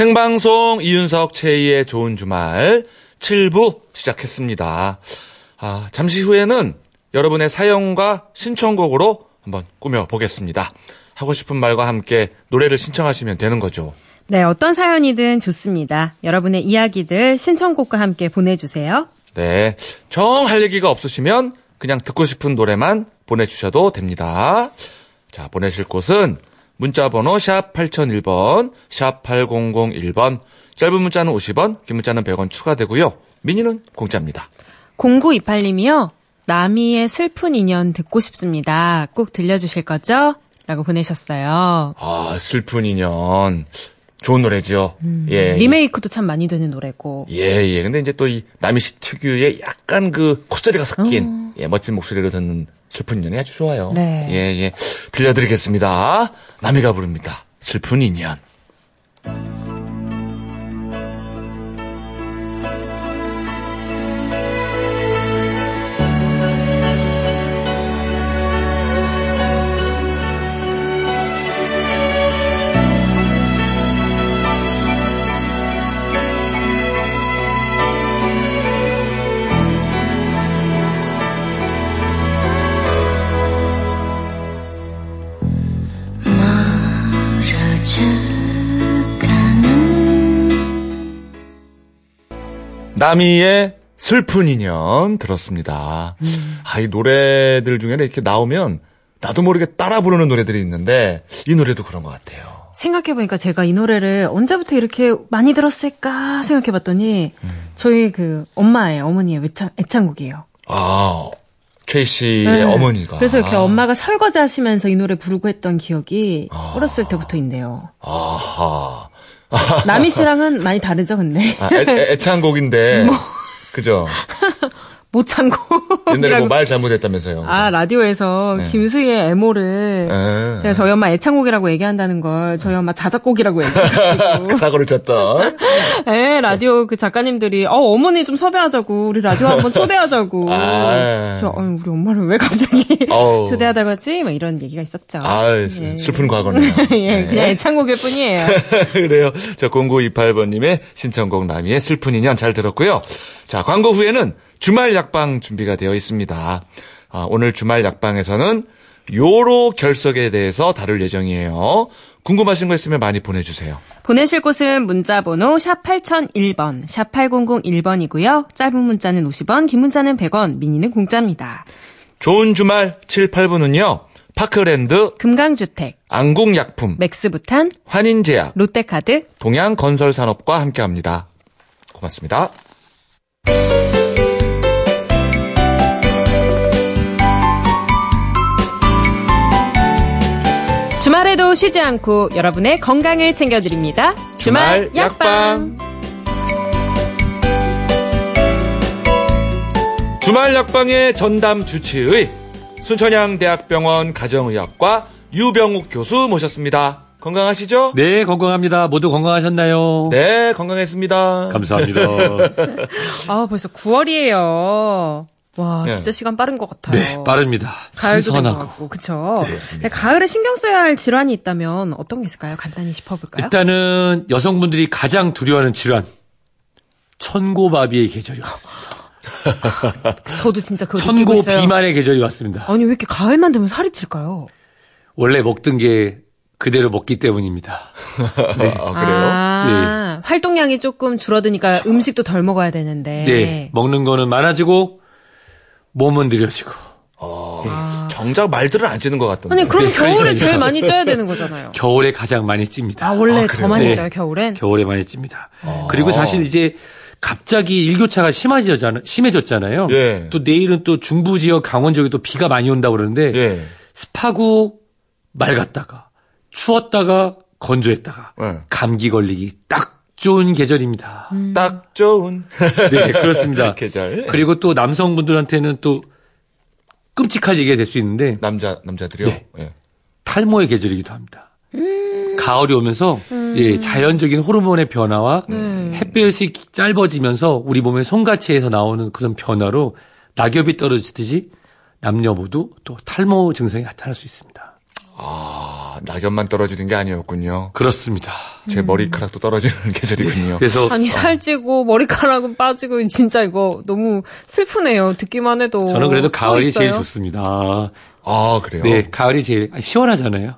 생방송 이윤석 최희의 좋은 주말 7부 시작했습니다. 아, 잠시 후에는 여러분의 사연과 신청곡으로 한번 꾸며보겠습니다. 하고 싶은 말과 함께 노래를 신청하시면 되는 거죠. 네, 어떤 사연이든 좋습니다. 여러분의 이야기들 신청곡과 함께 보내주세요. 네. 정 할 얘기가 없으시면 그냥 듣고 싶은 노래만 보내주셔도 됩니다. 자, 보내실 곳은 문자 번호 샵 8001번, 샵 8001번, 짧은 문자는 50원, 긴 문자는 100원 추가되고요. 미니는 공짜입니다. 0928님이요. 나미의 슬픈 인연 듣고 싶습니다. 꼭 들려주실 거죠? 라고 보내셨어요. 아, 슬픈 인연. 좋은 노래죠. 예. 음, 리메이크도 참 많이 되는 노래고. 예, 예. 근데 이제 또 이 남희 씨 특유의 약간 그 콧소리가 섞인 예, 멋진 목소리로 듣는 슬픈 인연이 아주 좋아요. 네. 예, 예. 들려드리겠습니다. 남희가 부릅니다. 슬픈 인연. 남희의 슬픈 인연 들었습니다. 아, 이 노래들 중에는 이렇게 나오면 나도 모르게 따라 부르는 노래들이 있는데 이 노래도 그런 것 같아요. 생각해보니까 제가 이 노래를 언제부터 이렇게 많이 들었을까 생각해봤더니 저희 그 엄마의 어머니의 애창, 애창곡이에요. 아, 최 씨의 네. 어머니가. 그래서 이렇게 엄마가 설거지 하시면서 이 노래 부르고 했던 기억이 어렸을 때부터 있네요. 아하. 남희 씨랑은 많이 다르죠, 근데. 아, 애, 애, 애창곡인데. 뭐. 그죠? 모창곡. 옛날에 뭐 말 잘못했다면서요. 아, 라디오에서 네. 김수희의 애모를 예. 제가 저희 엄마 애창곡이라고 얘기한다는 걸 저희 엄마 자작곡이라고 얘기해가지고. 그 사고를 쳤던. 네, 라디오 그 작가님들이, 어, 어머니 좀 섭외하자고, 우리 라디오 한번 초대하자고. 아. 저, 어, 우리 엄마를 왜 갑자기 어우. 초대하다가 하지? 막 이런 얘기가 있었죠. 아, 예. 슬픈 과거네요. 예, 그냥 애창곡일 뿐이에요. 그래요. 저 0928번님의 신청곡 남이의 슬픈 인연 잘 들었고요. 자, 광고 후에는 주말 약방 준비가 되어 있습니다. 아, 오늘 주말 약방에서는 요로 결석에 대해서 다룰 예정이에요. 궁금하신 거 있으면 많이 보내주세요. 보내실 곳은 문자번호 샵 8001번, 샵 8001번이고요. 짧은 문자는 50원, 긴 문자는 100원, 미니는 공짜입니다. 좋은 주말 7, 8분은요. 파크랜드, 금강주택, 안국약품, 맥스부탄, 환인제약, 롯데카드, 동양건설산업과 함께합니다. 고맙습니다. 쉬지 않고 여러분의 건강을 챙겨드립니다. 주말, 주말 약방. 주말 약방의 전담 주치의 순천향대학병원 가정의학과 유병욱 교수 모셨습니다. 건강하시죠? 네, 건강합니다. 모두 건강하셨나요? 네, 건강했습니다. 감사합니다. 아, 벌써 9월이에요. 와, 네. 진짜 시간 빠른 것 같아요. 네, 빠릅니다. 가을도 된것 선선하고. 같고, 그쵸? 네, 가을에 신경 써야 할 질환이 있다면 어떤 게 있을까요? 간단히 짚어볼까요? 일단은 여성분들이 가장 두려워하는 질환. 천고마비의 계절이 왔습니다. 저도 진짜 그거 천고 있어요. 비만의 계절이 왔습니다. 아니, 왜 이렇게 가을만 되면 살이 찔까요? 원래 먹던 게 그대로 먹기 때문입니다. 네. 아, 그래요? 아, 활동량이 조금 줄어드니까 음식도 덜 먹어야 되는데. 네. 먹는 거는 많아지고 몸은 느려지고. 정작 말들은 안 찌는 것 같던데. 아니, 그럼 네, 겨울에. 제일 많이 쪄야 되는 거잖아요. 겨울에 가장 많이 찝니다. 아, 원래 아, 더? 많이 네. 쪄요, 겨울엔? 겨울에 많이 찝니다. 그리고 사실 이제 갑자기 일교차가 심해졌잖아요. 심해졌잖아요. 예. 또 내일은 또 중부 지역 강원 지역에 또 비가 많이 온다고 그러는데 예. 습하고 맑았다가 추웠다가 건조했다가 네. 감기 걸리기 딱 좋은 계절입니다. 딱 좋은 네, 그렇습니다. 계절. 그리고 또 남성분들한테는 또 끔찍할 얘기가 될 수 있는데 남자 남자들이요. 네. 예. 탈모의 계절이기도 합니다. 가을이 오면서 예, 자연적인 호르몬의 변화와 햇볕이 짧아지면서 우리 몸의 손가치에서 나오는 그런 변화로 낙엽이 떨어지듯이 남녀 모두 또 탈모 증상이 나타날 수 있습니다. 아 낙엽만 떨어지는 게 아니었군요. 그렇습니다. 제 머리카락도 떨어지는 계절이군요. 그래서 아니 살찌고 머리카락은 빠지고 진짜 이거 너무 슬프네요. 듣기만 해도. 저는 그래도 또 가을이 제일 있어요? 좋습니다. 아 그래요. 네, 가을이 제일 아, 시원하잖아요.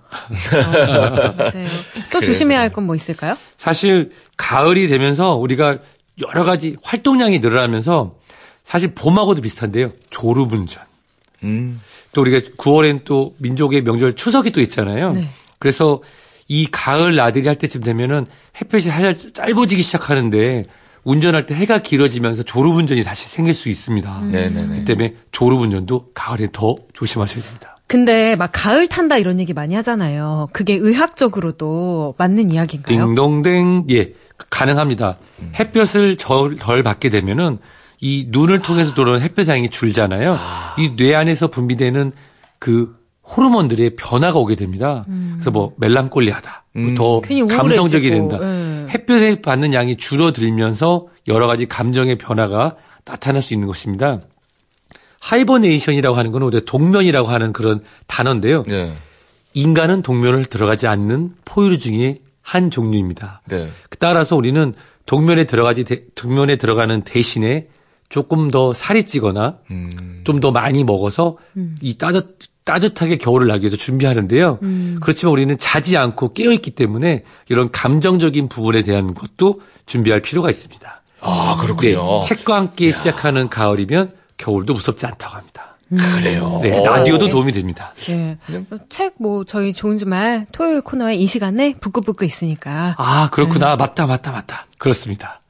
맞아요. 또 조심해야 할 건 뭐 있을까요? 사실 가을이 되면서 우리가 여러 가지 활동량이 늘어나면서 사실 봄하고도 비슷한데요. 졸음운전. 음. 또 우리가 9월엔 또 민족의 명절 추석이 또 있잖아요. 네. 그래서 이 가을 나들이 할 때쯤 되면은 햇볕이 살짝 짧아지기 시작하는데 운전할 때 해가 길어지면서 졸음운전이 다시 생길 수 있습니다. 네네네. 그 때문에 졸음운전도 가을에 더 조심하셔야 됩니다. 근데 막 가을 탄다 이런 얘기 많이 하잖아요. 그게 의학적으로도 맞는 이야기인가요? 딩동댕 예 가능합니다. 햇볕을 절- 덜 받게 되면은 이 눈을 통해서 들어오는 햇볕 양이 줄잖아요. 이뇌 안에서 분비되는 그 호르몬들의 변화가 오게 됩니다. 그래서 뭐 멜랑콜리하다, 음. 더 감성적이 된다. 예. 햇볕에 받는 양이 줄어들면서 여러 가지 감정의 변화가 나타날 수 있는 것입니다. hibernation이라고 하는 건 우리가 동면이라고 하는 그런 단어인데요. 네. 인간은 동면을 들어가지 않는 포유류 중에 한 종류입니다. 네. 따라서 우리는 동면에 들어가지 대- 동면에 들어가는 대신에 조금 더 살이 찌거나 음. 좀더 많이 먹어서 이 따뜻 따뜻하게 겨울을 나기 위해서 준비하는데요. 그렇지만 우리는 자지 않고 깨어 있기 때문에 이런 감정적인 부분에 대한 것도 준비할 필요가 있습니다. 아 네, 그렇군요. 책과 함께 시작하는 가을이면 겨울도 무섭지 않다고 합니다. 그래요. 네, 어. 라디오도 도움이 됩니다. 예. 책뭐 저희 좋은 주말 토요일 코너에 이 시간에 북끄북끄 있으니까. 아 그렇구나, 맞다, 맞다, 맞다. 그렇습니다.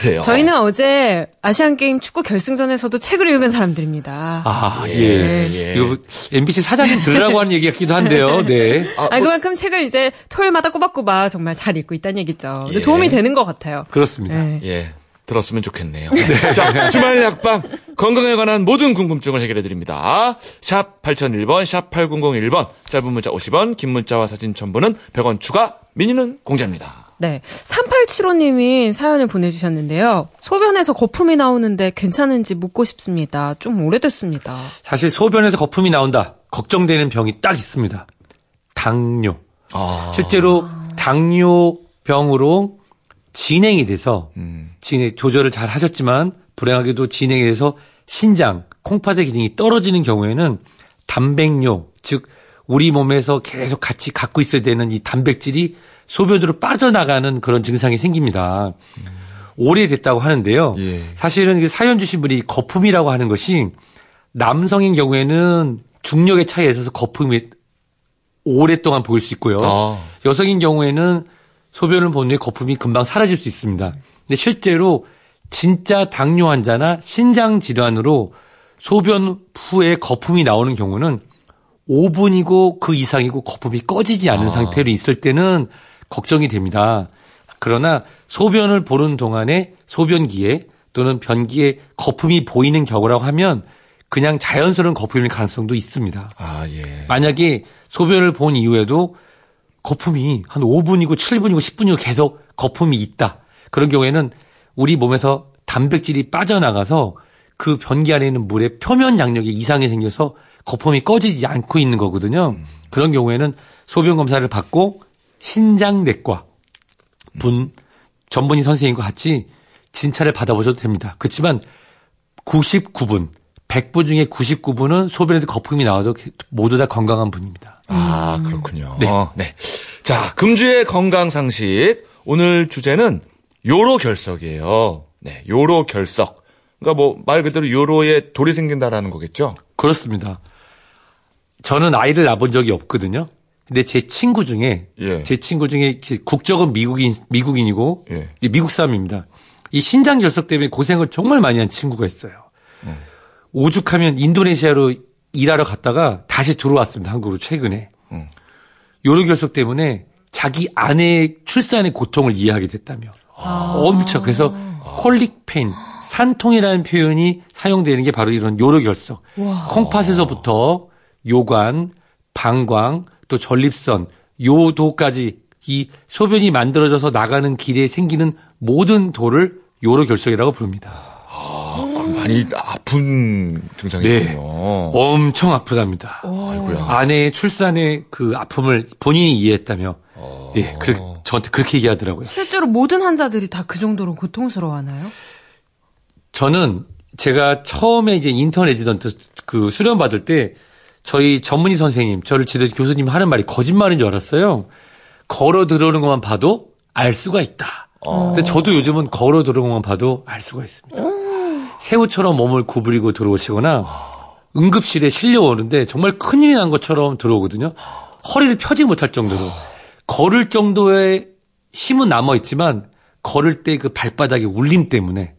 그래요. 저희는 어제 아시안 게임 축구 결승전에서도 책을 읽은 사람들입니다. 아, 예, 예. 예. 이거 MBC 사장님 들으라고 하는 얘기 같기도 한데요. 네. 아, 아, 그만큼 책을 이제 토요일마다 꼬박꼬박 정말 잘 읽고 있다는 얘기죠. 예. 도움이 되는 것 같아요. 그렇습니다. 네. 예. 들었으면 좋겠네요. 자, 주말 약방 건강에 관한 모든 궁금증을 해결해 드립니다. 샵 8001번, 샵 8001번, 짧은 문자 50원, 긴 문자와 사진 첨부는 100원 추가, 미니는 공짜입니다. 네. 3875님이 사연을 보내주셨는데요. 소변에서 거품이 나오는데 괜찮은지 묻고 싶습니다. 좀 오래됐습니다. 사실 소변에서 거품이 나온다. 걱정되는 병이 딱 있습니다. 당뇨. 아. 실제로 당뇨병으로 진행이 돼서 음. 진행 조절을 잘 하셨지만 불행하게도 진행이 돼서 신장, 콩팥의 기능이 떨어지는 경우에는 단백뇨, 즉 우리 몸에서 계속 같이 갖고 있어야 되는 이 단백질이 소변으로 빠져나가는 그런 증상이 생깁니다. 오래됐다고 하는데요. 예. 사실은 그 사연 주신 분이 거품이라고 하는 것이 남성인 경우에는 중력의 차이에 있어서 거품이 오랫동안 보일 수 있고요. 아. 여성인 경우에는 소변을 본 후에 거품이 금방 사라질 수 있습니다. 근데 실제로 진짜 당뇨 환자나 신장 질환으로 소변 후에 거품이 나오는 경우는 5분이고 그 이상이고 거품이 꺼지지 않은 상태로 있을 때는 걱정이 됩니다. 그러나 소변을 보는 동안에 소변기에 또는 변기에 거품이 보이는 경우라고 하면 그냥 자연스러운 거품일 가능성도 있습니다. 아, 예. 만약에 소변을 본 이후에도 거품이 한 5분이고 7분이고 10분이고 계속 거품이 있다. 그런 경우에는 우리 몸에서 단백질이 빠져나가서 그 변기 안에 있는 물의 표면 장력에 이상이 생겨서 거품이 꺼지지 않고 있는 거거든요. 그런 경우에는 소변 검사를 받고 신장내과 분 전문의 선생님과 같이 진찰을 받아보셔도 됩니다. 그렇지만 99분, 100분 중에 99분은 소변에서 거품이 나와도 모두 다 건강한 분입니다. 아, 그렇군요. 네. 네. 자, 금주의 건강 상식. 오늘 주제는 요로 결석이에요. 네, 요로 결석. 그러니까 뭐 말 그대로 요로에 돌이 생긴다라는 거겠죠? 그렇습니다. 저는 아이를 낳아본 적이 없거든요. 근데 제 친구 중에 예. 제 친구 중에 국적은 미국인 미국인이고 예. 미국 사람입니다. 이 신장 결석 때문에 고생을 정말 많이 한 친구가 있어요. 오죽하면 인도네시아로 일하러 갔다가 다시 들어왔습니다. 한국으로 최근에. 요로 결석 때문에 자기 아내의 출산의 고통을 이해하게 됐다며. 엄청 그래서 colic pain, 산통이라는 표현이 사용되는 게 바로 이런 요로 결석. 콩팥에서부터 요관, 방광, 또 전립선, 요도까지 이 소변이 만들어져서 나가는 길에 생기는 모든 돌을 요로결석이라고 부릅니다. 아, 그럼 많이 아픈 증상이군요. 네. 엄청 아프답니다. 아이고야. 아내의 출산의 그 아픔을 본인이 이해했다며. 예, 그, 저한테 그렇게 얘기하더라고요. 실제로 모든 환자들이 다 그 정도로 고통스러워하나요? 저는 제가 처음에 이제 인턴 레지던트 그 수련 받을 때 저희 전문의 선생님, 저를 지도해 교수님 하는 말이 거짓말인 줄 알았어요. 걸어 들어오는 것만 봐도 알 수가 있다. 근데 저도 요즘은 걸어 들어오는 것만 봐도 알 수가 있습니다. 새우처럼 몸을 구부리고 들어오시거나 응급실에 실려오는데 정말 큰일이 난 것처럼 들어오거든요. 허리를 펴지 못할 정도로 걸을 정도의 힘은 남아 있지만 걸을 때 그 발바닥의 울림 때문에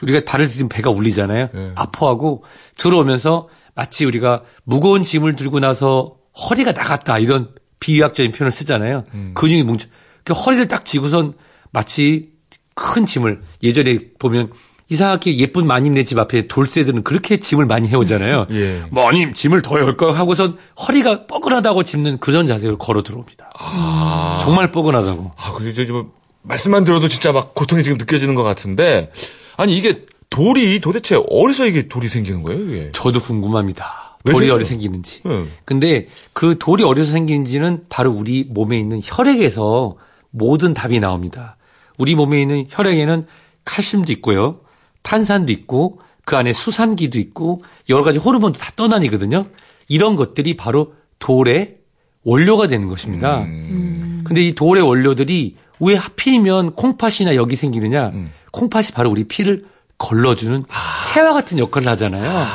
우리가 발을 디디면 배가 울리잖아요. 아파하고 들어오면서 마치 우리가 무거운 짐을 들고 나서 허리가 나갔다 이런 비유학적인 표현을 쓰잖아요. 근육이 뭉쳐. 그 허리를 딱 쥐고선 마치 큰 짐을 예전에 보면 이상하게 예쁜 마님네 집 앞에 돌쇠들은 그렇게 짐을 많이 해오잖아요. 예. 마님 짐을 더 열까요? 하고선 허리가 뻐근하다고 짚는 그런 자세로 걸어 들어옵니다. 정말 뻐근하다고. 아, 그 이제 좀 말씀만 들어도 진짜 막 고통이 지금 느껴지는 것 같은데 아니 이게 돌이 도대체 어디서 이게 돌이 생기는 거예요, 이게? 저도 궁금합니다. 왜 돌이 생겨요? 어디 생기는지. 응. 근데 그 돌이 어디서 생기는지는 바로 우리 몸에 있는 혈액에서 모든 답이 나옵니다. 우리 몸에 있는 혈액에는 칼슘도 있고요. 탄산도 있고 그 안에 수산기도 있고 여러 가지 호르몬도 다 떠다니거든요. 이런 것들이 바로 돌의 원료가 되는 것입니다. 근데 이 돌의 원료들이 왜 하필이면 콩팥이나 여기 생기느냐? 콩팥이 바로 우리 피를 걸러주는 체와 같은 역할을 하잖아요.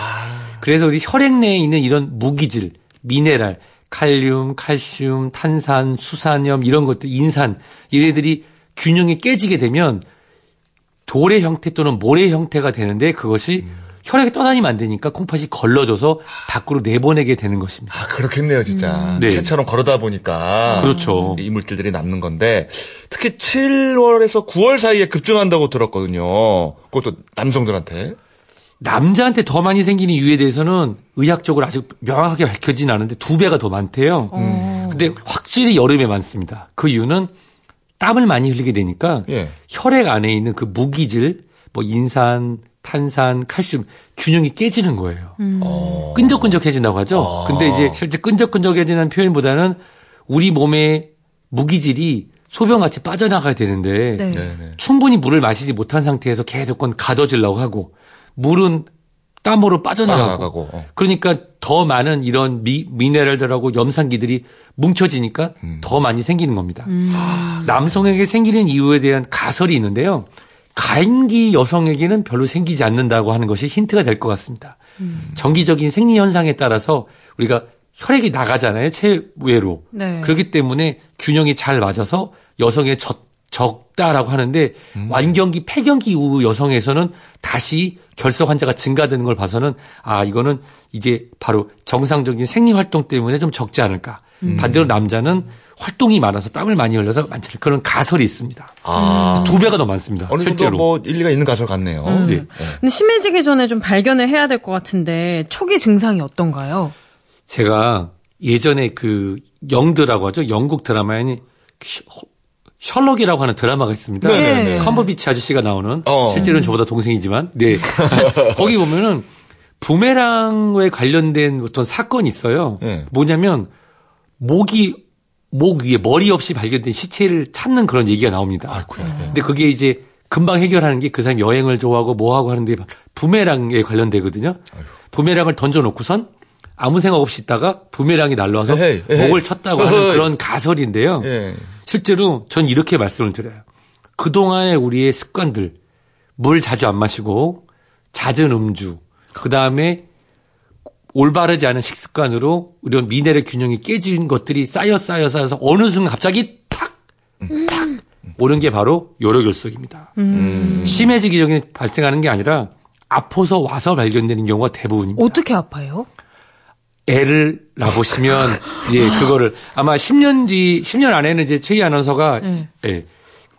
그래서 우리 혈액 내에 있는 이런 무기질, 미네랄, 칼륨, 칼슘, 탄산, 수산염 이런 것들, 인산 이래들이 균형이 깨지게 되면 돌의 형태 또는 모래의 형태가 되는데 그것이 혈액에 떠다니면 안 되니까 콩팥이 걸러져서 밖으로 내보내게 되는 것입니다. 아, 그렇겠네요, 진짜. 네. 채처럼 걸어다 보니까. 그렇죠. 이 물질들이 남는 건데, 특히 7월에서 9월 사이에 급증한다고 들었거든요. 그것도 남성들한테. 남자한테 더 많이 생기는 이유에 대해서는 의학적으로 아직 명확하게 밝혀지진 않은데 두 배가 더 많대요. 근데 확실히 여름에 많습니다. 그 이유는 땀을 많이 흘리게 되니까 예. 혈액 안에 있는 그 무기질, 뭐 인산, 탄산, 칼슘 균형이 깨지는 거예요. 어. 끈적끈적해진다고 하죠. 근데 이제 실제 끈적끈적해지는 표현보다는 우리 몸의 무기질이 소변같이 빠져나가야 되는데 네. 네네. 충분히 물을 마시지 못한 상태에서 계속 건 가둬지려고 하고 물은 땀으로 빠져나가고, 빠져나가고, 어. 그러니까 더 많은 이런 미, 미네랄들하고 염산기들이 뭉쳐지니까 더 많이 생기는 겁니다. 남성에게 생기는 이유에 대한 가설이 있는데요. 가임기 여성에게는 별로 생기지 않는다고 하는 것이 힌트가 될 것 같습니다. 정기적인 생리 현상에 따라서 우리가 혈액이 나가잖아요. 체외로. 네. 그렇기 때문에 균형이 잘 맞아서 여성의 적, 적다라고 하는데 완경기, 폐경기 이후 여성에서는 다시 결석 환자가 증가되는 걸 봐서는 아 이거는 이제 바로 정상적인 생리 활동 때문에 좀 적지 않을까. 반대로 남자는 활동이 많아서 땀을 많이 흘려서 많지 그런 가설이 있습니다. 아. 두 배가 더 많습니다. 어느 정도 실제로. 뭐 일리가 있는 가설 같네요. 네. 근데 심해지기 전에 좀 발견을 해야 될 것 같은데 초기 증상이 어떤가요? 제가 예전에 그 영드라고 하죠. 영국 드라마에 셔- 셜록이라고 하는 드라마가 있습니다. 네네네. 컴버비치 아저씨가 나오는 어. 실제로는 저보다 동생이지만 네 거기 보면은 부메랑에 관련된 어떤 사건이 있어요. 네. 뭐냐면 목이 목 위에 머리 없이 발견된 시체를 찾는 그런 얘기가 나옵니다. 아이고야. 예. 근데 그게 이제 금방 해결하는 게 그 사람이 여행을 좋아하고 뭐 하고 하는데 부메랑에 관련되거든요. 부메랑을 던져놓고선 아무 생각 없이 있다가 부메랑이 날라와서 에헤이, 에헤이. 목을 쳤다고 하는 어허이. 그런 가설인데요. 예. 실제로 전 이렇게 말씀을 드려요. 그동안의 우리의 습관들, 물 자주 안 마시고, 잦은 음주, 그 다음에 올바르지 않은 식습관으로 이런 미네랄 균형이 깨진 것들이 쌓여 쌓여 쌓여서 어느 순간 갑자기 탁! 탁! 오는 게 바로 요로결석입니다. 심해지기 전에 발생하는 게 아니라 아파서 와서 발견되는 경우가 대부분입니다. 어떻게 아파요? 애를 낳으시면 예 그거를 아마 10년 뒤 10년 안에는 이제 최희 아나운서가 네. 예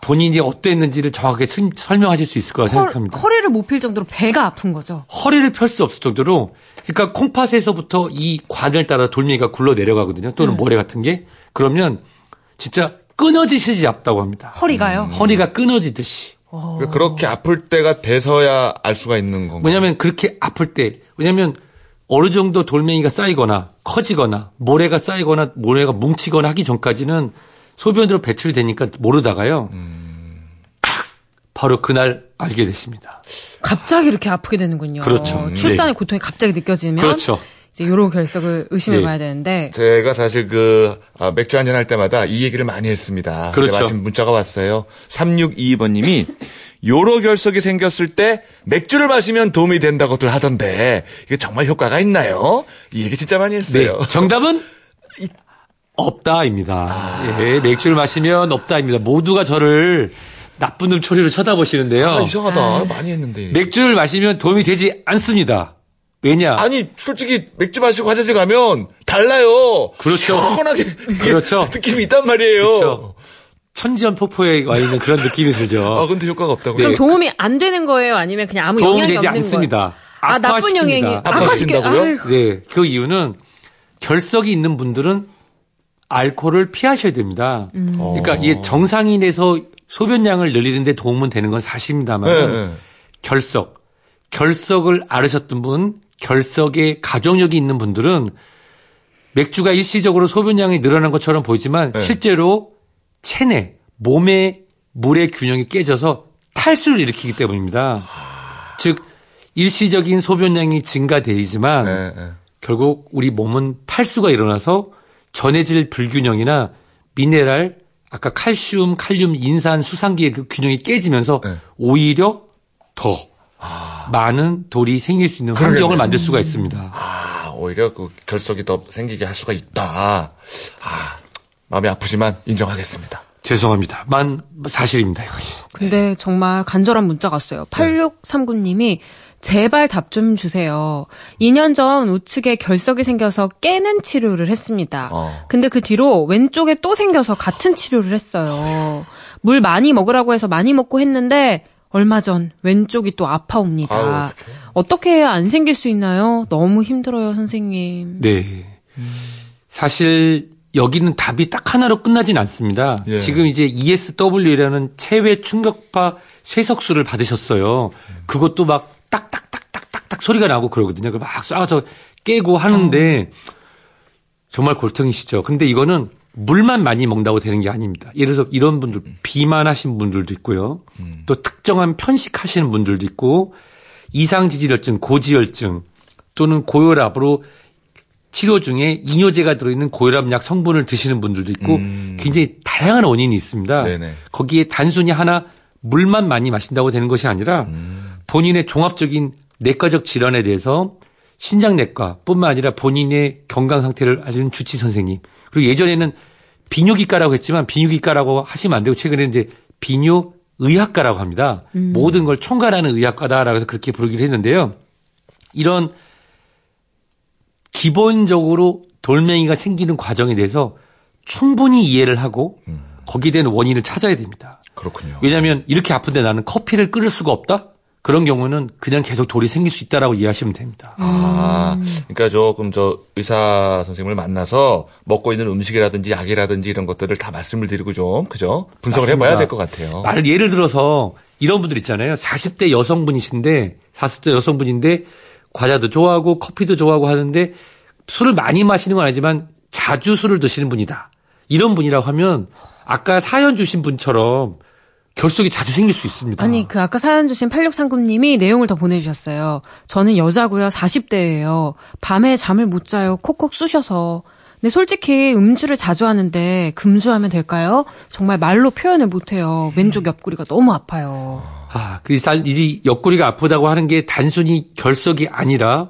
본인이 어땠는지를 정확하게 설- 설명하실 수 있을 거라 생각합니다. 허, 리를 못 필 정도로 배가 아픈 거죠. 허리를 펼 수 없을 정도로 그러니까 콩팥에서부터 이 관을 따라 돌멩이가 굴러 내려가거든요. 또는 모래 같은 게 그러면 진짜 끊어지시지 않다고 합니다. 허리가요. 허리가 끊어지듯이. 그러니까 그렇게 아플 때가 돼서야 알 수가 있는 건가요? 왜냐하면 그렇게 아플 때 왜냐하면 어느 정도 돌멩이가 쌓이거나 커지거나 모래가 쌓이거나 모래가 뭉치거나 하기 전까지는 소변으로 배출이 되니까 모르다가요. 바로 그날 알게 되십니다. 갑자기 이렇게 아프게 되는군요. 그렇죠. 출산의 고통이 갑자기 느껴지면 그렇죠. 이제 요로 결석을 의심해 네. 봐야 되는데 제가 사실 그 아, 맥주 한잔 할 때마다 이 얘기를 많이 했습니다. 그렇죠. 마침 문자가 왔어요. 3622번 님이 요로 결석이 생겼을 때 맥주를 마시면 도움이 된다고들 하던데 이게 정말 효과가 있나요? 이 얘기 진짜 많이 네. 했어요. 정답은 없다입니다. 예, 맥주를 마시면 없다입니다. 모두가 저를 나쁜 눈 초리로 쳐다보시는데요. 아, 이상하다. 많이 했는데. 맥주를 마시면 도움이 되지 않습니다. 왜냐? 아니 솔직히 맥주 마시고 화장실 가면 달라요. 그렇죠. 시원하게 그렇죠. 느낌이 있단 말이에요. 그렇죠. 천지연 폭포에 와 있는 그런 느낌이 들죠. 아 근데 효과가 없다고요? 그럼 네. 도움이 안 되는 거예요? 아니면 그냥 아무 도움이 영향이 되지 없는 않습니다. 거예요? 아 나쁜. 영향이 악화시킨다고요? 네, 그 이유는 결석이 있는 분들은 알코올을 피하셔야 됩니다. 음. 그러니까 이게 정상인에서 소변량을 늘리는데 도움은 되는 건 사실입니다만 네, 네. 결석, 결석을 앓으셨던 분, 결석에 가족력이 있는 분들은 맥주가 일시적으로 소변량이 늘어난 것처럼 보이지만 네. 실제로 체내, 몸의 물의 균형이 깨져서 탈수를 일으키기 때문입니다. 즉 일시적인 소변량이 증가되지만 네, 네. 결국 우리 몸은 탈수가 일어나서 전해질 불균형이나 미네랄, 아까 칼슘, 칼륨, 인산, 수산기의 그 균형이 깨지면서 네. 오히려 더 많은 돌이 생길 수 있는 환경을 그러겠네요. 만들 수가 있습니다. 아, 오히려 그 결석이 더 생기게 할 수가 있다. 아, 마음이 아프지만 인정하겠습니다. 죄송합니다. 만 사실입니다, 이것이. 근데 정말 간절한 문자가 왔어요. 8639님이 제발 답 좀 주세요. 2년 전 우측에 결석이 생겨서 깨는 치료를 했습니다. 어. 근데 그 뒤로 왼쪽에 또 생겨서 같은 치료를 했어요. 물 많이 먹으라고 해서 많이 먹고 했는데 얼마 전 왼쪽이 또 아파옵니다. 어떡해. 어떻게 해야 안 생길 수 있나요? 너무 힘들어요, 선생님. 네. 사실 여기는 답이 딱 하나로 끝나진 않습니다. 예. 지금 이제 ESW라는 체외 충격파 쇠석수를 받으셨어요. 그것도 막 딱딱딱딱딱딱 소리가 나고 그러거든요. 그막 쏴서 깨고 하는데 정말 골통이시죠. 근데 이거는 물만 많이 먹는다고 되는 게 아닙니다. 예를 들어서 이런 분들 비만하신 분들도 있고요. 또 특정한 편식하시는 분들도 있고 이상지질혈증, 고지혈증 또는 고혈압으로 치료 중에 이뇨제가 들어있는 고혈압약 성분을 드시는 분들도 있고 굉장히 다양한 원인이 있습니다. 네네. 거기에 단순히 하나 물만 많이 마신다고 되는 것이 아니라 본인의 종합적인 내과적 질환에 대해서 신장내과뿐만 아니라 본인의 건강 상태를 알려주는 주치 선생님 그리고 예전에는 비뇨기과라고 했지만 비뇨기과라고 하시면 안 되고 최근에 이제 비뇨 의학과라고 합니다. 모든 걸 총괄하는 의학과다라고 해서 그렇게 부르기로 했는데요. 이런 기본적으로 돌멩이가 생기는 과정에 대해서 충분히 이해를 하고 거기에 대한 원인을 찾아야 됩니다. 그렇군요. 왜냐하면 이렇게 아픈데 나는 커피를 끓일 수가 없다? 그런 경우는 그냥 계속 돌이 생길 수 있다라고 이해하시면 됩니다. 아, 그러니까 조금 저 의사 선생님을 만나서 먹고 있는 음식이라든지 약이라든지 이런 것들을 다 말씀을 드리고 좀 그죠? 분석을 맞습니다. 해봐야 될 것 같아요. 말을 예를 들어서 이런 분들 있잖아요. 40대 여성분이신데 40대 여성분인데 과자도 좋아하고 커피도 좋아하고 하는데 술을 많이 마시는 건 아니지만 자주 술을 드시는 분이다. 이런 분이라고 하면 아까 사연 주신 분처럼 결석이 자주 생길 수 있습니다. 아니, 그 아까 사연 주신 8639님이 내용을 더 보내주셨어요. 저는 여자고요. 40대예요. 밤에 잠을 못 자요. 콕콕 쑤셔서. 근데 솔직히 음주를 자주 하는데 금주하면 될까요? 정말 말로 표현을 못해요. 왼쪽 옆구리가 너무 아파요. 아, 그, 살- 이 옆구리가 아프다고 하는 게 단순히 결석이 아니라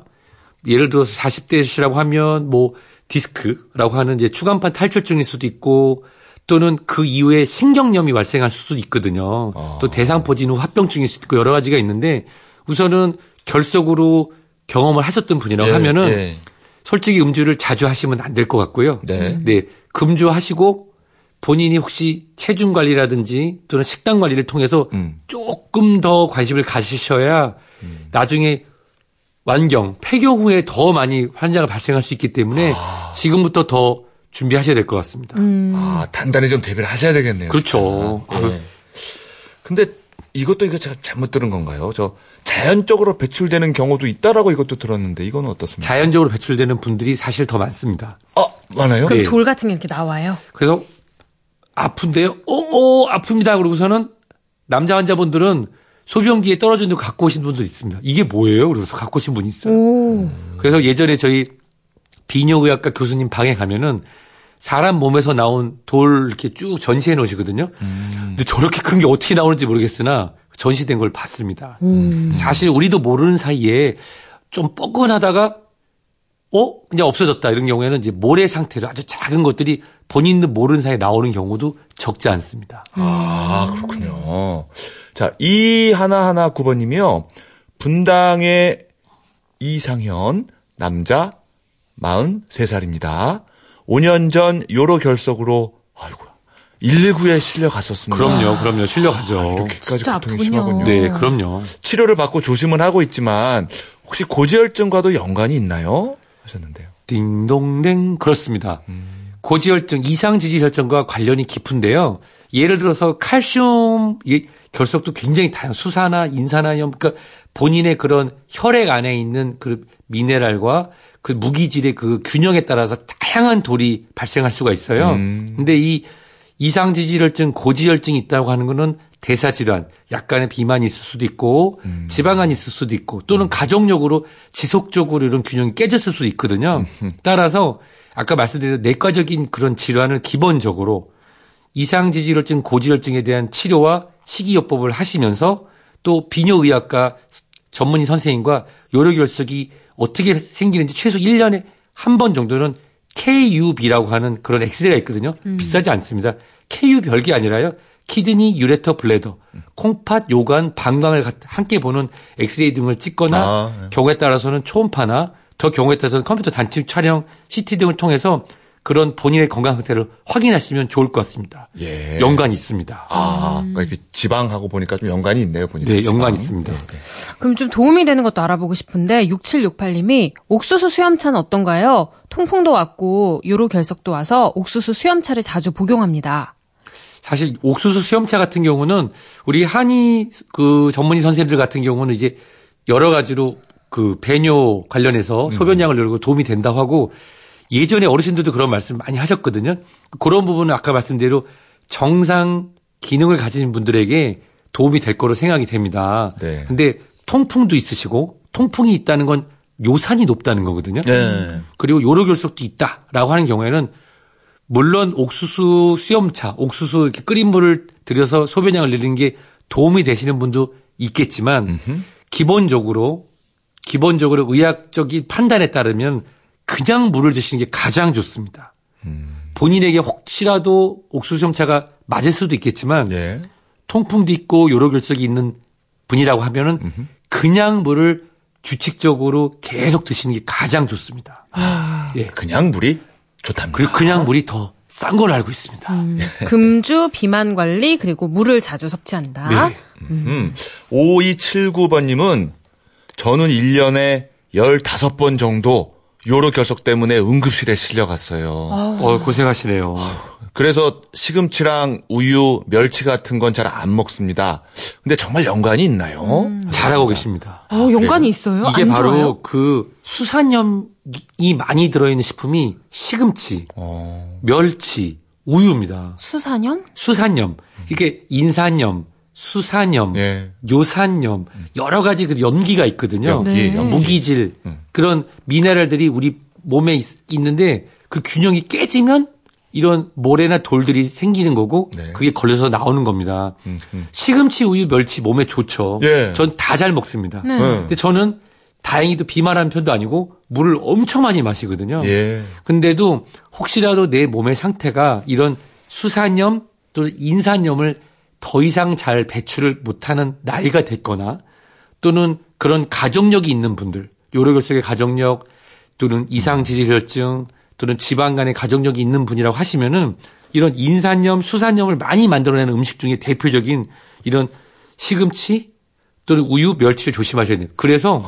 예를 들어서 40대시라고 하면 뭐 디스크라고 하는 이제 추간판 탈출증일 수도 있고 또는 그 이후에 신경염이 발생할 수도 있거든요. 또 대상포진 후 합병증일 수도 있고 여러 가지가 있는데 우선은 결석으로 경험을 하셨던 분이라고 예, 하면은 예. 솔직히 음주를 자주 하시면 안 될 것 같고요. 네. 네, 금주하시고 본인이 혹시 체중 관리라든지 또는 식단 관리를 통해서 음. 조금 더 관심을 가지셔야 나중에 완경, 폐교 후에 더 많이 환자가 발생할 수 있기 때문에 아. 지금부터 더 준비하셔야 될 것 같습니다. 아, 단단히 좀 대비를 하셔야 되겠네요. 그렇죠. 진짜. 예. 근데 이것도 이거 제가 잘못 들은 건가요? 저 자연적으로 배출되는 경우도 있다라고 이것도 들었는데 이거는 어떻습니까? 자연적으로 배출되는 분들이 사실 더 많습니다. 아, 많아요? 그럼 네. 돌 같은 게 이렇게 나와요. 그래서 아픈데요? 어, 어, 아픕니다. 그러고서는 남자 환자분들은 소변기에 떨어진 걸 갖고 오신 분도 있습니다. 이게 뭐예요? 그래서 갖고 오신 분이 있어요. 오. 그래서 예전에 저희 비뇨의학과 교수님 방에 가면은 사람 몸에서 나온 돌 이렇게 쭉 전시해 놓으시거든요. 근데 저렇게 큰 게 어떻게 나오는지 모르겠으나 전시된 걸 봤습니다. 사실 우리도 모르는 사이에 좀 뻐근하다가 어? 그냥 없어졌다. 이런 경우에는 이제 모래 상태로 아주 작은 것들이 본인도 모르는 사이에 나오는 경우도 적지 않습니다. 아, 그렇군요. 자, 이 하나 하나 9번님이요. 분당의 이상현, 남자, 43살입니다. 5년 전 요로 결석으로, 아이고, 119에 실려갔었습니다. 그럼요, 그럼요. 실려가죠. 이렇게까지 진짜 고통이. 심하군요. 네, 그럼요. 치료를 받고 조심은 하고 있지만, 혹시 고지혈증과도 연관이 있나요? 하셨는데요. 딩동댕 그렇습니다. 고지혈증, 이상지질혈증과 관련이 깊은데요. 예를 들어서 칼슘 이 결석도 굉장히 다양. 수사나 인산화염, 그러니까 본인의 그런 혈액 안에 있는 그 미네랄과 그 무기질의 그 균형에 따라서 다양한 돌이 발생할 수가 있어요. 음. 근데 이 이상지질혈증, 고지혈증이 있다고 하는 거는 대사질환, 약간의 비만이 있을 수도 있고 지방간이 있을 수도 있고 또는 가족력으로 지속적으로 이런 균형이 깨졌을 수도 있거든요. 따라서 아까 말씀드린 내과적인 그런 질환을 기본적으로 이상지질혈증, 고지혈증에 대한 치료와 식이요법을 하시면서 또 비뇨의학과 전문의 선생님과 요로결석이 어떻게 생기는지 최소 1년에 한 번 정도는 KUB라고 하는 그런 엑스레이가 있거든요. 비싸지 않습니다. KU 별게 아니라요. 키드니, 유레터, 블레더, 콩팥, 요관, 방광을 가- 함께 보는 엑스레이 등을 찍거나 아, 네. 경우에 따라서는 초음파나 더 경우에 따라서는 컴퓨터 단층 촬영, CT 등을 통해서 그런 본인의 건강 상태를 확인하시면 좋을 것 같습니다. 예. 연관이 있습니다. 아, 그러니까 이렇게 지방하고 보니까 좀 연관이 있네요, 보니까. 네, 지방. 연관이 있습니다. 그럼 좀 도움이 되는 것도 알아보고 싶은데 6768님이 옥수수 수염차는 어떤가요? 통풍도 왔고 요로 결석도 와서 옥수수 수염차를 자주 복용합니다. 사실 옥수수 수염차 같은 경우는 우리 한의 그 전문의 선생님들 같은 경우는 이제 여러 가지로 그 배뇨 관련해서 소변량을 늘고 도움이 된다고 하고 예전에 어르신들도 그런 말씀 많이 하셨거든요. 그런 부분은 아까 말씀대로 정상 기능을 가진 분들에게 도움이 될 거로 생각이 됩니다. 네. 근데 통풍도 있으시고 통풍이 있다는 건 요산이 높다는 거거든요. 네. 그리고 요로 결석도 있다라고 하는 경우에는 물론 옥수수 수염차, 옥수수 이렇게 끓인 물을 들여서 소변량을 늘리는 게 도움이 되시는 분도 있겠지만 기본적으로 기본적으로 의학적인 판단에 따르면 그냥 물을 드시는 게 가장 좋습니다. 본인에게 혹시라도 옥수수 수염차가 맞을 수도 있겠지만 예. 통풍도 있고 요로결석이 있는 분이라고 하면은 그냥 물을 규칙적으로 계속 드시는 게 가장 좋습니다. 예. 그냥 물이 좋답니다. 그리고 그냥 물이 더 싼 걸로 알고 있습니다. 금주 비만 관리 그리고 물을 자주 섭취한다. 네. 음. 5279번님은 저는 1년에 15번 정도 요로 결석 때문에 응급실에 실려갔어요. 어, 고생하시네요. 그래서 시금치랑 우유, 멸치 같은 건 잘 안 먹습니다. 근데 정말 연관이 있나요? 잘하고 계십니다. 어, 연관이 있어요? 이게 안 바로 좋아요? 그 수산염이 많이 들어있는 식품이 시금치, 어. 멸치, 우유입니다. 수산염? 수산염, 이게 인산염, 수산염, 예. 요산염 여러 가지 그 염기가 있거든요. 염기, 네. 무기질 그런 미네랄들이 우리 몸에 있, 는데그 균형이 깨지면 이런 모래나 돌들이 생기는 거고 네. 그게 걸려서 나오는 겁니다. 음, 음. 시금치, 우유, 멸치 몸에 좋죠. 예. 전다 잘 먹습니다. 네. 네. 근데 저는 다행히도 비만한 편도 아니고 물을 엄청 많이 마시거든요. 예. 근데도 혹시라도 내 몸의 상태가 이런 수산염 또는 인산염을 더 이상 잘 배출을 못하는 나이가 됐거나 또는 그런 가족력이 있는 분들, 요로결석의 가족력, 또는 이상 지질혈증 또는 지방 간의 가족력이 있는 분이라고 하시면은 이런 인산염, 수산염을 많이 만들어내는 음식 중에 대표적인 이런 시금치 또는 우유, 멸치를 조심하셔야 돼요. 그래서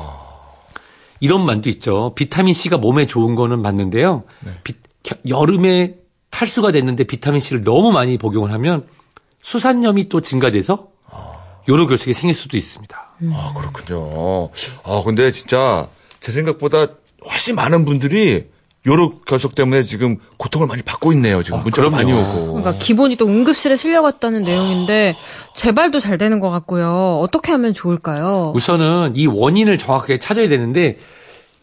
이런 말도 있죠. 비타민 C가 몸에 좋은 거는 맞는데요. 비- 겨- 여름에 탈수가 됐는데 비타민 C를 너무 많이 복용을 하면 수산염이 또 증가돼서 요로 결석이 생길 수도 있습니다. 아, 그렇군요. 아, 근데 진짜 제 생각보다 훨씬 많은 분들이 요로 결석 때문에 지금 고통을 많이 받고 있네요. 지금 문자가 많이 오고. 그러니까 기본이 또 응급실에 실려갔다는 내용인데 재발도 잘 되는 것 같고요. 어떻게 하면 좋을까요? 우선은 이 원인을 정확하게 찾아야 되는데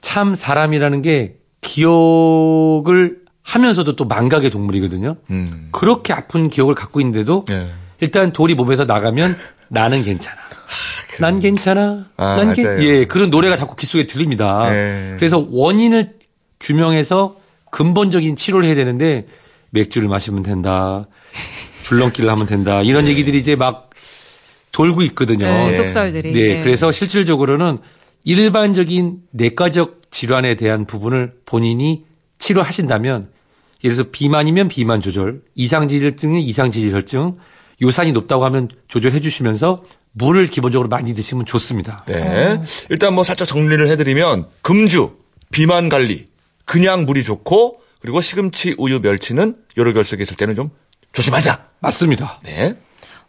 참 사람이라는 게 기억을 하면서도 또 망각의 동물이거든요. 음. 그렇게 아픈 기억을 갖고 있는데도 예. 일단 돌이 몸에서 나가면 나는 괜찮아. 난 괜찮아. 아, 난 괜- 맞아요. 예, 그런 노래가 자꾸 귀 속에 들립니다. 예. 그래서 원인을 규명해서 근본적인 치료를 해야 되는데 맥주를 마시면 된다. 줄넘기를 하면 된다. 이런 얘기들이 이제 막 돌고 있거든요. 네, 예. 속설들이. 네, 그래서 실질적으로는 일반적인 내과적 질환에 대한 부분을 본인이 치료하신다면 예를 들어서 비만이면 비만 조절, 이상지질증은 이상지질혈증, 요산이 높다고 하면 조절해 주시면서 물을 기본적으로 많이 드시면 좋습니다. 네. 일단 뭐 살짝 정리를 해드리면 금주, 비만 관리, 그냥 물이 좋고 그리고 시금치, 우유, 멸치는 요로 결석이 있을 때는 좀 조심하자. 맞습니다. 네.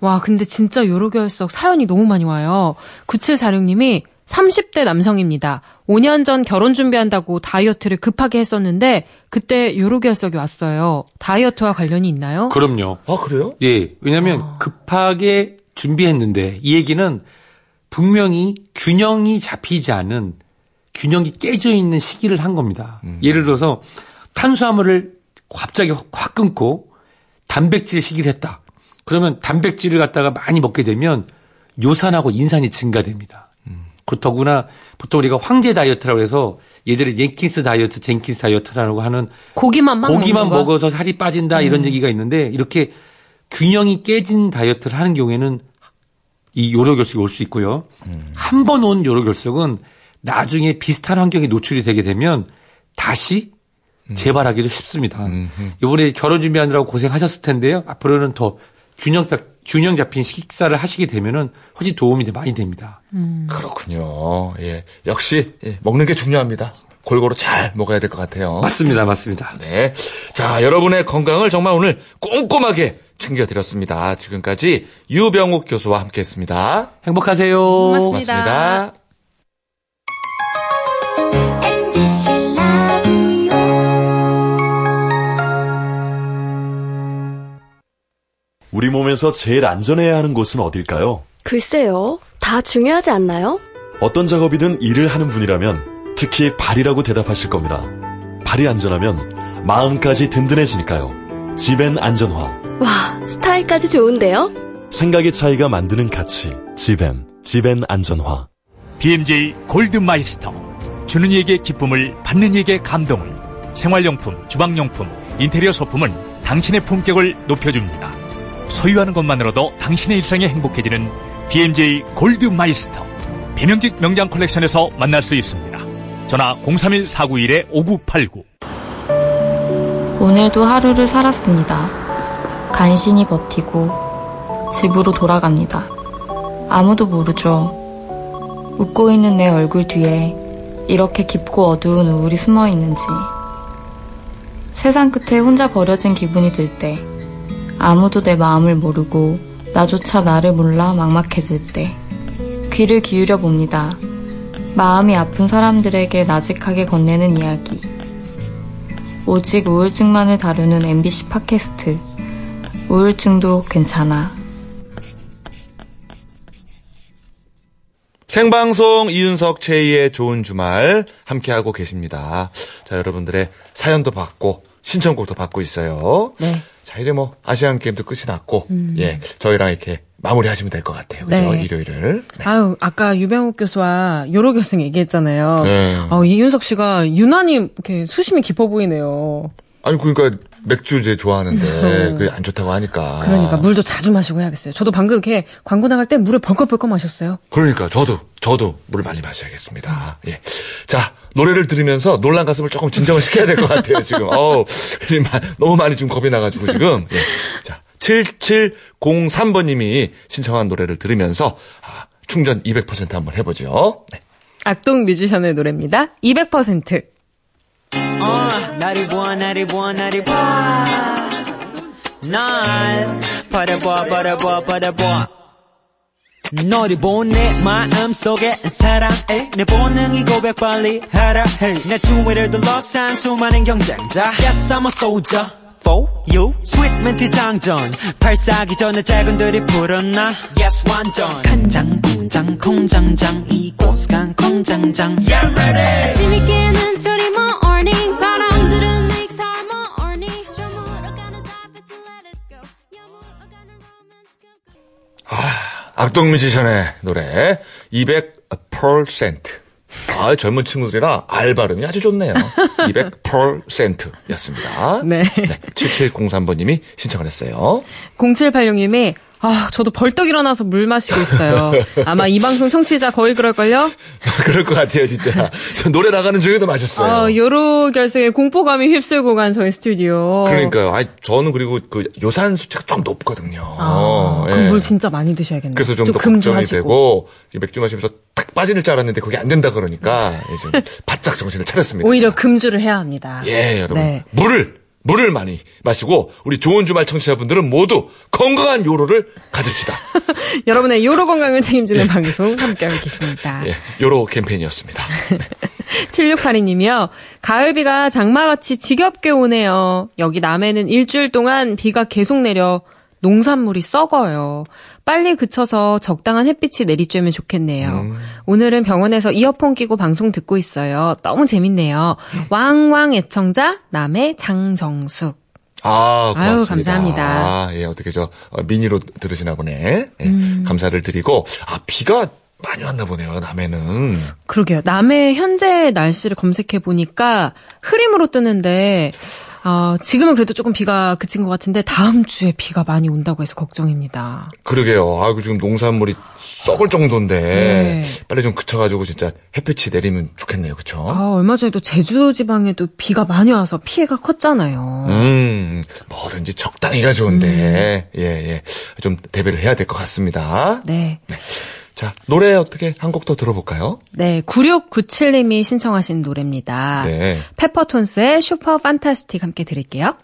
와, 근데 진짜 요로결석 사연이 너무 많이 와요. 9746님이 30대 남성입니다. 5년 전 결혼 준비한다고 다이어트를 급하게 했었는데 그때 요로결석이 왔어요. 다이어트와 관련이 있나요? 그럼요. 아 그래요? 예, 왜냐하면 급하게 준비했는데 이 얘기는 분명히 균형이 잡히지 않은 균형이 깨져 있는 시기를 한 겁니다. 예를 들어서 탄수화물을 갑자기 확 끊고 단백질 시기를 했다. 그러면 단백질을 갖다가 많이 먹게 되면 요산하고 인산이 증가됩니다. 그렇더구나 보통 우리가 황제 다이어트라고 해서 예전에 옌킨스 다이어트, 젠킨스 다이어트라고 하는 고기만 막 고기만? 먹어서 살이 빠진다 이런 얘기가 있는데 이렇게 균형이 깨진 다이어트를 하는 경우에는 이 요로 결석이 올 수 있고요. 한번 온 요로 결석은 나중에 비슷한 환경에 노출이 되게 되면 다시 재발하기도 쉽습니다. 이번에 결혼 준비하느라고 고생하셨을 텐데요. 앞으로는 더 균형, 잡- 균형 잡힌 식사를 하시게 되면은 훨씬 도움이 많이 됩니다. 그렇군요. 예. 역시 예, 먹는 게 중요합니다. 골고루 잘 먹어야 될 것 같아요. 맞습니다. 맞습니다. 네. 자, 여러분의 건강을 정말 오늘 꼼꼼하게 챙겨드렸습니다. 지금까지 유병욱 교수와 함께 했습니다. 행복하세요. 고맙습니다. 고맙습니다. 우리 몸에서 제일 안전해야 하는 곳은 어딜까요? 글쎄요. 다 중요하지 않나요? 어떤 작업이든 일을 하는 분이라면 특히 발이라고 대답하실 겁니다. 발이 안전하면 마음까지 든든해지니까요. 지벤 안전화. 와, 스타일까지 좋은데요? 생각의 차이가 만드는 가치. 지벤. 지벤 안전화. BMJ 골드마이스터. 주는 이에게 기쁨을, 받는 이에게 감동을. 생활용품, 주방용품, 인테리어 소품은 당신의 품격을 높여줍니다. 소유하는 것만으로도 당신의 일상이 행복해지는 BMJ 골드 마이스터. 배명직 명장 컬렉션에서 만날 수 있습니다. 전화 031-491-5989. 오늘도 하루를 살았습니다. 간신히 버티고 집으로 돌아갑니다. 아무도 모르죠. 웃고 있는 내 얼굴 뒤에 이렇게 깊고 어두운 우울이 숨어 있는지. 세상 끝에 혼자 버려진 기분이 들 때, 아무도 내 마음을 모르고 나조차 나를 몰라 막막해질 때, 귀를 기울여 봅니다. 마음이 아픈 사람들에게 나직하게 건네는 이야기. 오직 우울증만을 다루는 MBC 팟캐스트. 우울증도 괜찮아. 생방송 이윤석 최희의 좋은 주말 함께하고 계십니다. 자, 여러분들의 사연도 받고 신청곡도 받고 있어요. 네. 자, 이제 뭐 아시안 게임도 끝이 났고 예, 저희랑 이렇게 마무리하시면 될 것 같아요. 그죠? 네. 일요일을. 네. 아유, 아까 유병욱 교수와 요로 교수 얘기했잖아요. 네. 어, 이윤석 씨가 유난히 이렇게 수심이 깊어 보이네요. 아니 그러니까 맥주 제 좋아하는데 그게 안 좋다고 하니까. 그러니까 물도 자주 마시고 해야겠어요. 저도 방금 이렇게 광고 나갈 때 물을 벌컥벌컥 마셨어요. 그러니까 저도 저도 물을 많이 마셔야겠습니다. 예. 자 노래를 들으면서 놀란 가슴을 조금 진정을 시켜야 될 것 같아요 지금. 어우 지금 너무 많이 좀 겁이 나가지고 지금. 예. 자 7703번님이 신청한 노래를 들으면서 아, 충전 200% 한번 해보죠. 네. 악동 뮤지션의 노래입니다. 200%. 어, 나를 보아 나를 보아 나를 보아 날 바라보아 바라보아 바라보아 너를 본 내 마음 속에 사랑해. 내 본능이 고백 빨리 하라 해내 주위를 둘러싼 수많은 경쟁자. Yes I'm a soldier for you. 스윗 멘트 장전. 발사기 전에 작은들이 불었나. Yes 완전. 간장 공장 공장장. 이곳 간 공장장. Yeah ready. 아침이 깨는 go 악동 뮤지션의 노래 200% 아, 젊은 친구들이라 알 발음이 아주 좋네요. 200%였습니다. 네. 7703번님이 신청을 했어요. 0786님이 아, 저도 벌떡 일어나서 물 마시고 있어요. 아마 이 방송 청취자 거의 그럴걸요? 그럴 것 같아요, 진짜. 저 노래 나가는 중에도 마셨어요. 어, 요로 결승의 공포감이 휩쓸고 간 저희 스튜디오. 그러니까요. 아, 저는 그리고 그 요산 수치가 좀 높거든요. 아, 예. 그럼 물 진짜 많이 드셔야겠네요. 그래서 좀 더 걱정이. 되고 이 맥주 마시면서 탁 빠질 줄 알았는데 그게 안 된다 그러니까 좀 바짝 정신을 차렸습니다. 오히려 금주를 해야 합니다. 예, 여러분. 네. 물을, 물을 많이 마시고, 우리 좋은 주말 청취자분들은 모두 건강한 요로를 가집시다. 여러분의 요로 건강을 책임지는 방송 함께하고 계십니다. 예, 요로 캠페인이었습니다. 7682님이요. 가을비가 장마같이 지겹게 오네요. 여기 남해는 일주일 동안 비가 계속 내려 농산물이 썩어요. 빨리 그쳐서 적당한 햇빛이 내리쬐면 좋겠네요. 오늘은 병원에서 이어폰 끼고 방송 듣고 있어요. 너무 재밌네요. 왕왕 애청자 남해 장정숙. 아, 고맙습니다. 아유, 감사합니다. 아, 예, 어떻게 저, 어, 미니로 들으시나 보네. 예, 음. 감사를 드리고, 아, 비가 많이 왔나 보네요, 남해는. 그러게요. 남해 현재 날씨를 검색해 보니까 흐림으로 뜨는데 어, 지금은 그래도 조금 비가 그친 것 같은데 다음 주에 비가 많이 온다고 해서 걱정입니다. 그러게요. 아이고, 지금 농산물이 썩을 정도인데, 네. 빨리 좀 그쳐가지고 진짜 햇빛이 내리면 좋겠네요, 그쵸? 아, 얼마 전에 또 제주 지방에도 비가 많이 와서 피해가 컸잖아요. 음, 뭐든지 적당히가 좋은데, 예, 예. 좀 대비를 해야 될 것 같습니다. 네. 자, 노래 어떻게 한 곡 더 들어볼까요? 네, 9697님이 신청하신 노래입니다. 네. 페퍼톤스의 슈퍼 판타스틱 함께 들을게요.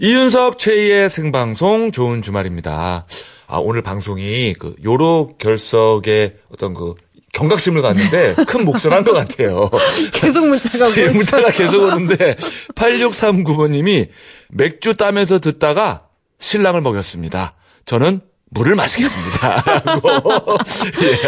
이윤석 최희의 생방송 좋은 주말입니다. 아, 오늘 방송이 그 요로 결석의 어떤 그 경각심을 갖는데 큰 몫을 한 것 같아요. 계속 문자가 오고 예. 문자가 계속 오는데 8639번님이 맥주 따면서 듣다가 신랑을 먹였습니다. 저는 물을 마시겠습니다. 라고. 예.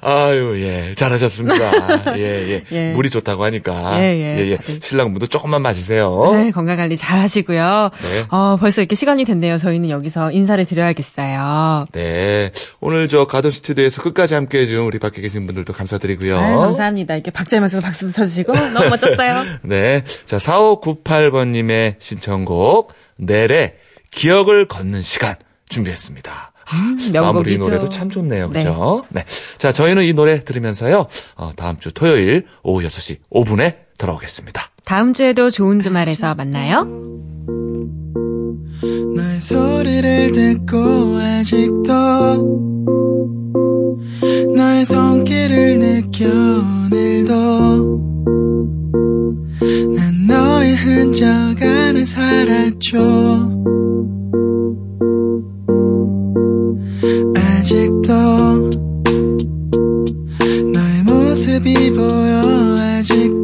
아유, 예. 잘하셨습니다. 예, 예. 예. 물이 좋다고 하니까. 예, 예. 예, 예. 신랑 분도 조금만 마시세요. 네, 건강 관리 잘 하시고요. 네. 어, 벌써 이렇게 시간이 됐네요. 저희는 여기서 인사를 드려야겠어요. 네. 오늘 저 가든 스튜디오에서 끝까지 함께 해준 우리 밖에 계신 분들도 감사드리고요. 아유, 감사합니다. 이렇게 박자면서 박수도 쳐주시고 너무 멋졌어요. 네. 자, 4598번님의 신청곡, 넬의 기억을 걷는 시간 준비했습니다. 음, 명곡이죠. 마무리 노래도 참 좋네요. 네. 그죠? 네. 자, 저희는 이 노래 들으면서요, 어, 다음 주 토요일 오후 6시 5분에 돌아오겠습니다. 다음 주에도 좋은 주말에서 만나요. 너의 소리를 듣고 아직도 너의 손길을 느껴 오늘도 난 너의 흔적 안에 살았죠 아직도 나의 모습이 보여 아직